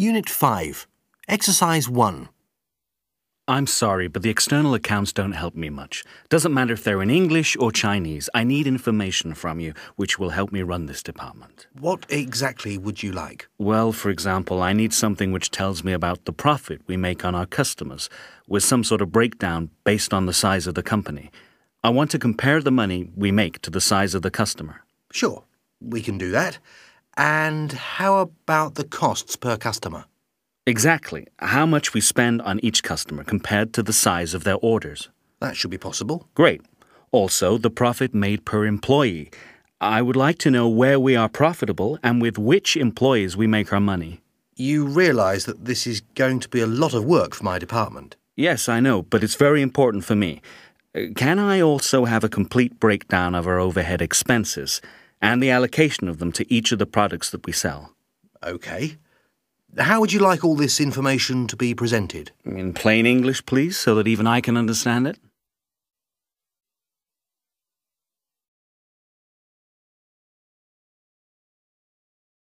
Unit 5. Exercise 1. I'm sorry, but the external accounts don't help me much. Doesn't matter if they're in English or Chinese. I need information from you which will help me run this department. What exactly would you like? Well, for example, I need something which tells me about the profit we make on our customers, with some sort of breakdown based on the size of the company. I want to compare the money we make to the size of the customer. Sure, we can do that. And how about the costs per customer? Exactly how much we spend on each customer compared to the size of their orders. That should be possible. Great. Also, the profit made per employee. I would like to know where we are profitable and with which employees we make our money. You realise that this is going to be a lot of work for my department. Yes, I know, but it's very important for me. Uh, Can I also have a complete breakdown of our overhead expenses and the allocation of them to each of the products that we sell? OK. How would you like all this information to be presented? In plain English, please, so that even I can understand it?